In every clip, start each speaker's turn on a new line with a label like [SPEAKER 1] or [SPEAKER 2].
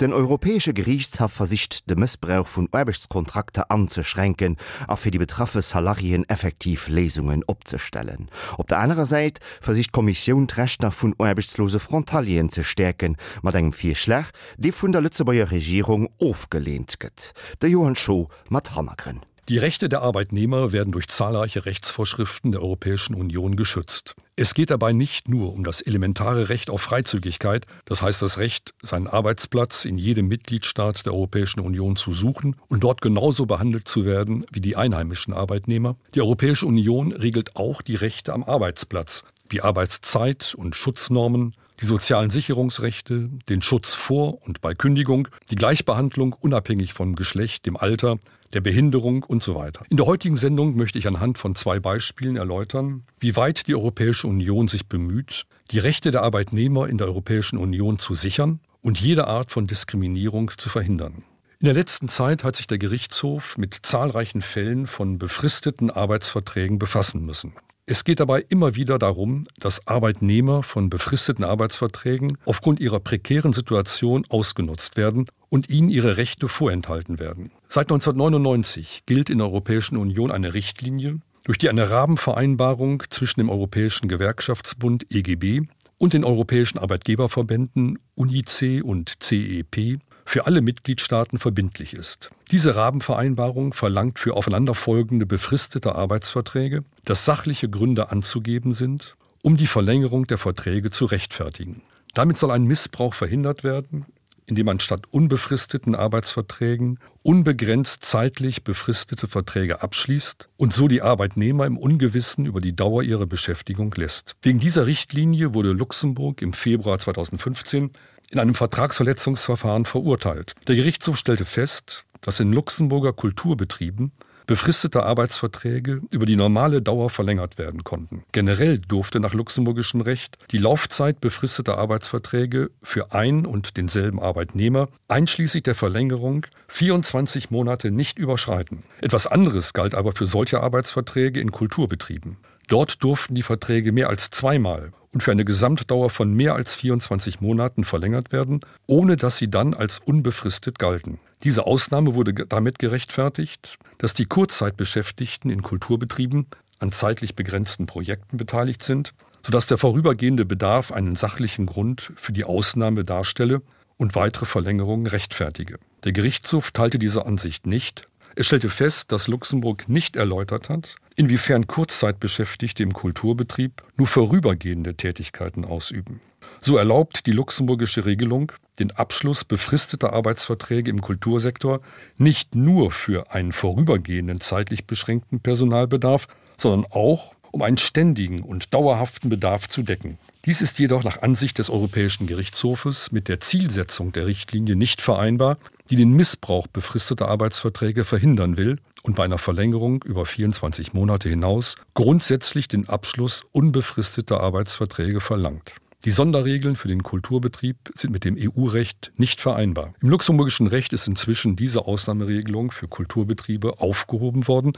[SPEAKER 1] Den europäesche Gerichtshaft versicht de Missbrauch vun Erbechtskontrakte anzuschränken, a fir die betraffe Salarien effektiv Lesungen opzustellen. Op der anderen Seite versicht Kommission Trechner vun erbechtstlose Frontalien ze stärken, mat engem vir Schlech, de vun der Lützebauer Regierung aufgelehnt gëtt. De Johann Scho mat Hannagrenn.
[SPEAKER 2] Die Rechte der Arbeitnehmer werden durch zahlreiche Rechtsvorschriften der Europäischen Union geschützt. Es geht dabei nicht nur um das elementare Recht auf Freizügigkeit, das heißt das Recht, seinen Arbeitsplatz in jedem Mitgliedstaat der Europäischen Union zu suchen und dort genauso behandelt zu werden wie die einheimischen Arbeitnehmer. Die Europäische Union regelt auch die Rechte am Arbeitsplatz, wie Arbeitszeit und Schutznormen, die sozialen Sicherungsrechte, den Schutz vor und bei Kündigung, die Gleichbehandlung unabhängig vom Geschlecht, dem Alter, der Behinderung und so weiter. In der heutigen Sendung möchte ich anhand von zwei Beispielen erläutern, wie weit die Europäische Union sich bemüht, die Rechte der Arbeitnehmer in der Europäischen Union zu sichern und jede Art von Diskriminierung zu verhindern. In der letzten Zeit hat sich der Gerichtshof mit zahlreichen Fällen von befristeten Arbeitsverträgen befassen müssen. Es geht dabei immer wieder darum, dass Arbeitnehmer von befristeten Arbeitsverträgen aufgrund ihrer prekären Situation ausgenutzt werden und ihnen ihre Rechte vorenthalten werden. Seit 1999 gilt in der Europäischen Union eine Richtlinie, durch die eine Rabenvereinbarung zwischen dem Europäischen Gewerkschaftsbund EGB und den europäischen Arbeitgeberverbänden UNIC und CEP für alle Mitgliedstaaten verbindlich ist. Diese Rabenvereinbarung verlangt für aufeinanderfolgende befristete Arbeitsverträge, dass sachliche Gründe anzugeben sind, um die Verlängerung der Verträge zu rechtfertigen. Damit soll ein Missbrauch verhindert werden, indem man statt unbefristeten Arbeitsverträgen unbegrenzt zeitlich befristete Verträge abschließt und so die Arbeitnehmer im Ungewissen über die Dauer ihrer Beschäftigung lässt. Wegen dieser Richtlinie wurde Luxemburg im Februar 2015 in einem Vertragsverletzungsverfahren verurteilt. Der Gerichtshof stellte fest, dass in Luxemburger Kulturbetrieben befristete Arbeitsverträge über die normale Dauer verlängert werden konnten. Generell durfte nach luxemburgischem Recht die Laufzeit befristeter Arbeitsverträge für ein und denselben Arbeitnehmer einschließlich der Verlängerung 24 Monate nicht überschreiten. Etwas anderes galt aber für solche Arbeitsverträge in Kulturbetrieben. Dort durften die Verträge mehr als zweimal und für eine Gesamtdauer von mehr als 24 Monaten verlängert werden, ohne dass sie dann als unbefristet galten. Diese Ausnahme wurde damit gerechtfertigt, dass die Kurzzeitbeschäftigten in Kulturbetrieben an zeitlich begrenzten Projekten beteiligt sind, sodass der vorübergehende Bedarf einen sachlichen Grund für die Ausnahme darstelle und weitere Verlängerungen rechtfertige. Der Gerichtshof teilte diese Ansicht nicht. Er stellte fest, dass Luxemburg nicht erläutert hat, inwiefern Kurzzeitbeschäftigte im Kulturbetrieb nur vorübergehende Tätigkeiten ausüben. So erlaubt die luxemburgische Regelung den Abschluss befristeter Arbeitsverträge im Kultursektor nicht nur für einen vorübergehenden zeitlich beschränkten Personalbedarf, sondern auch um einen ständigen und dauerhaften Bedarf zu decken. Dies ist jedoch nach Ansicht des Europäischen Gerichtshofes mit der Zielsetzung der Richtlinie nicht vereinbar, die den Missbrauch befristeter Arbeitsverträge verhindern will und bei einer Verlängerung über 24 Monate hinaus grundsätzlich den Abschluss unbefristeter Arbeitsverträge verlangt. Die Sonderregeln für den Kulturbetrieb sind mit dem EU-Recht nicht vereinbar. Im luxemburgischen Recht ist inzwischen diese Ausnahmeregelung für Kulturbetriebe aufgehoben worden,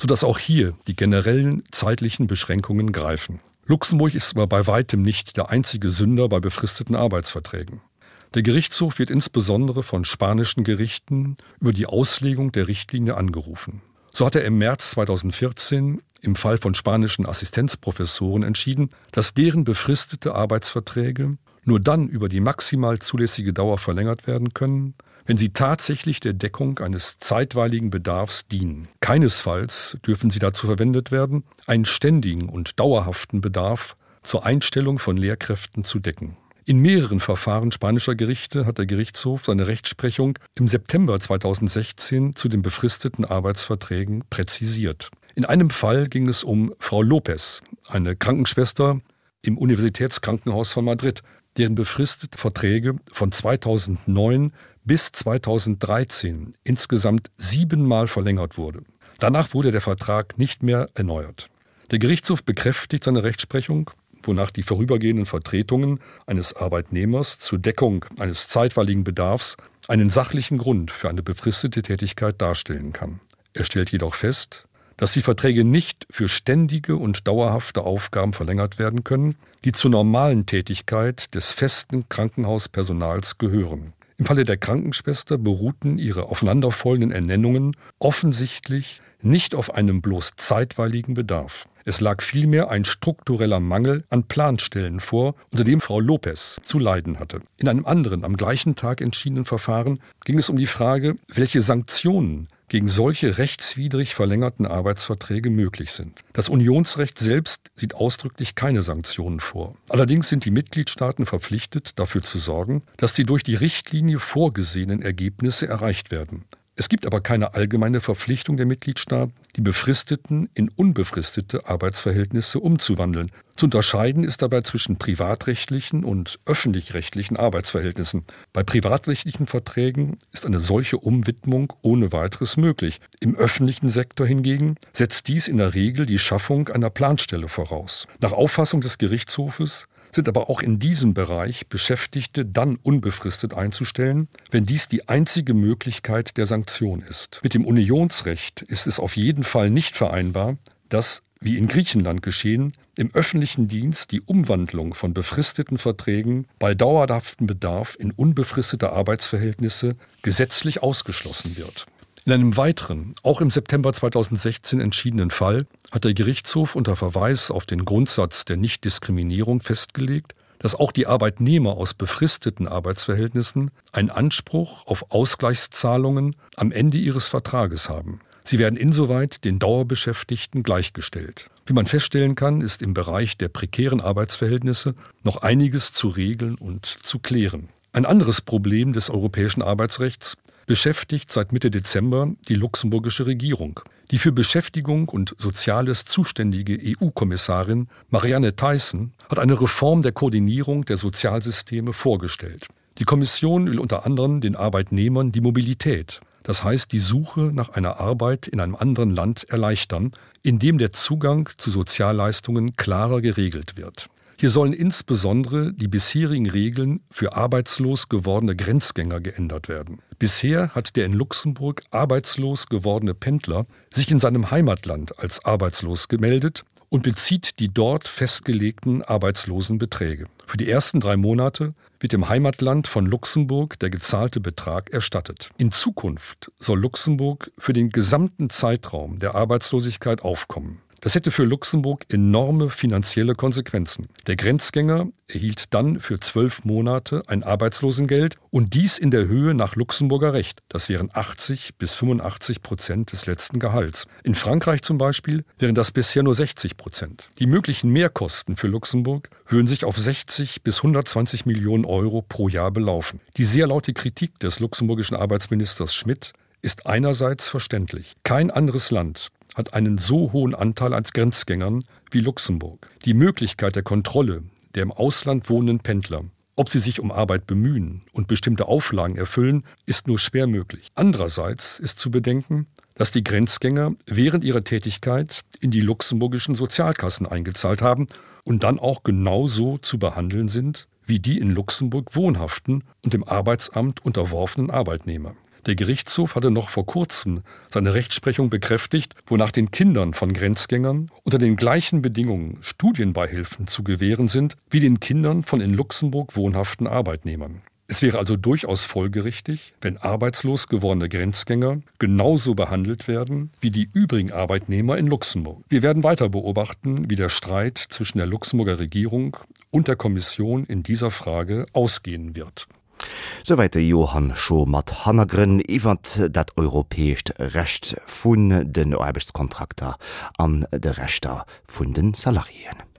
[SPEAKER 2] sodass auch hier die generellen zeitlichen Beschränkungen greifen. Luxemburg ist aber bei weitem nicht der einzige Sünder bei befristeten Arbeitsverträgen. Der Gerichtshof wird insbesondere von spanischen Gerichten über die Auslegung der Richtlinie angerufen. So hat er im März 2014 im Fall von spanischen Assistenzprofessoren entschieden, dass deren befristete Arbeitsverträge nur dann über die maximal zulässige Dauer verlängert werden können, wenn sie tatsächlich der Deckung eines zeitweiligen Bedarfs dienen. Keinesfalls dürfen sie dazu verwendet werden, einen ständigen und dauerhaften Bedarf zur Einstellung von Lehrkräften zu decken. In mehreren Verfahren spanischer Gerichte hat der Gerichtshof seine Rechtsprechung im September 2016 zu den befristeten Arbeitsverträgen präzisiert. In einem Fall ging es um Frau Lopez, eine Krankenschwester im Universitätskrankenhaus von Madrid, deren befristete Verträge von 2009 bis 2013 insgesamt siebenmal verlängert wurde. Danach wurde der Vertrag nicht mehr erneuert. Der Gerichtshof bekräftigt seine Rechtsprechung wonach die vorübergehenden Vertretungen eines Arbeitnehmers zur Deckung eines zeitweiligen Bedarfs einen sachlichen Grund für eine befristete Tätigkeit darstellen kann. Er stellt jedoch fest, dass die Verträge nicht für ständige und dauerhafte Aufgaben verlängert werden können, die zur normalen Tätigkeit des festen Krankenhauspersonals gehören. Im Falle der Krankenschwester beruhten ihre aufeinanderfolgenden Ernennungen offensichtlich nicht auf einem bloß zeitweiligen Bedarf. Es lag vielmehr ein struktureller Mangel an Planstellen vor, unter dem Frau Lopez zu leiden hatte. In einem anderen am gleichen Tag entschiedenen Verfahren ging es um die Frage, welche Sanktionen gegen solche rechtswidrig verlängerten Arbeitsverträge möglich sind. Das Unionsrecht selbst sieht ausdrücklich keine Sanktionen vor. Allerdings sind die Mitgliedstaaten verpflichtet, dafür zu sorgen, dass die durch die Richtlinie vorgesehenen Ergebnisse erreicht werden. Es gibt aber keine allgemeine Verpflichtung der Mitgliedstaaten, die befristeten in unbefristete Arbeitsverhältnisse umzuwandeln. Zu unterscheiden ist dabei zwischen privatrechtlichen und öffentlich-rechtlichen Arbeitsverhältnissen. Bei privatrechtlichen Verträgen ist eine solche Umwidmung ohne weiteres möglich. Im öffentlichen Sektor hingegen setzt dies in der Regel die Schaffung einer Planstelle voraus. Nach Auffassung des Gerichtshofes sind aber auch in diesem Bereich Beschäftigte dann unbefristet einzustellen, wenn dies die einzige Möglichkeit der Sanktion ist. Mit dem Unionsrecht ist es auf jeden Fall nicht vereinbar, dass wie in Griechenland geschehen, im öffentlichen Dienst die Umwandlung von befristeten Verträgen bei dauerhaften Bedarf in unbefristete Arbeitsverhältnisse gesetzlich ausgeschlossen wird. In einem weiteren, auch im September 2016 entschiedenen Fall hat der Gerichtshof unter Verweis auf den Grundsatz der Nichtdiskriminierung festgelegt, dass auch die Arbeitnehmer aus befristeten Arbeitsverhältnissen einen Anspruch auf Ausgleichszahlungen am Ende ihres Vertrages haben. Sie werden insoweit den Dauerbeschäftigten gleichgestellt. Wie man feststellen kann, ist im Bereich der prekären Arbeitsverhältnisse noch einiges zu regeln und zu klären. Ein anderes Problem des europäischen Arbeitsrechts beschäftigt seit Mitte Dezember die luxemburgische Regierung. Die für Beschäftigung und Soziales zuständige EU-Kommissarin Marianne Tyson hat eine Reform der Koordinierung der Sozialsysteme vorgestellt. Die Kommission will unter anderem den Arbeitnehmern die Mobilität, das heißt die Suche nach einer Arbeit in einem anderen Land erleichtern, indem der Zugang zu Sozialleistungen klarer geregelt wird. Hier sollen insbesondere die bisherigen Regeln für arbeitslos gewordene Grenzgänger geändert werden. Bisher hat der in Luxemburg arbeitslos gewordene Pendler sich in seinem Heimatland als arbeitslos gemeldet und bezieht die dort festgelegten Arbeitslosenbeträge. Für die ersten drei Monate wird im Heimatland von Luxemburg der gezahlte Betrag erstattet. In Zukunft soll Luxemburg für den gesamten Zeitraum der Arbeitslosigkeit aufkommen. Das hätte für Luxemburg enorme finanzielle Konsequenzen. Der Grenzgänger erhielt dann für zwölf Monate ein Arbeitslosengeld und dies in der Höhe nach Luxemburger Recht. Das wären 80 bis 85 Prozent des letzten Gehalts. In Frankreich zum Beispiel wären das bisher nur 60 Prozent. Die möglichen Mehrkosten für Luxemburg würden sich auf 60 bis 120 Millionen Euro pro Jahr belaufen. Die sehr laute Kritik des luxemburgischen Arbeitsministers Schmidt ist einerseits verständlich. Kein anderes Land hat einen so hohen Anteil als Grenzgängern wie Luxemburg. Die Möglichkeit der Kontrolle der im Ausland wohnenden Pendler, ob sie sich um Arbeit bemühen und bestimmte Auflagen erfüllen, ist nur schwer möglich. Andererseits ist zu bedenken, dass die Grenzgänger während ihrer Tätigkeit in die luxemburgischen Sozialkassen eingezahlt haben und dann auch genauso zu behandeln sind wie die in Luxemburg wohnhaften und dem Arbeitsamt unterworfenen Arbeitnehmer. Der Gerichtshof hatte noch vor kurzem seine Rechtsprechung bekräftigt, wonach den Kindern von Grenzgängern unter den gleichen Bedingungen Studienbeihilfen zu gewähren sind wie den Kindern von in Luxemburg wohnhaften Arbeitnehmern. Es wäre also durchaus folgerichtig, wenn arbeitslos gewordene Grenzgänger genauso behandelt werden wie die übrigen Arbeitnehmer in Luxemburg. Wir werden weiter beobachten, wie der Streit zwischen der Luxemburger Regierung und der Kommission in dieser Frage ausgehen wird.
[SPEAKER 1] Soweit der Johann Scho mat Hannagren iwwer dat europäescht Recht vun den Erbesskontrakter an de Rechter vun den Salarien.